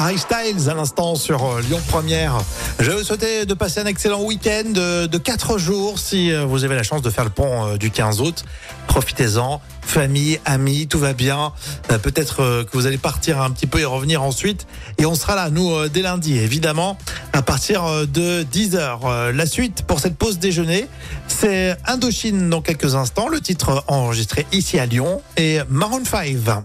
Harry Styles à l'instant sur euh, Lyon Première. Je vous souhaiter de passer un excellent week-end de, de 4 jours si euh, vous avez la chance de faire le pont euh, du 15 août. Profitez-en, famille, amis, tout va bien. Peut-être que vous allez partir un petit peu et revenir ensuite. Et on sera là, nous, dès lundi, évidemment, à partir de 10h. La suite pour cette pause déjeuner, c'est Indochine dans quelques instants. Le titre enregistré ici à Lyon et Maroon 5.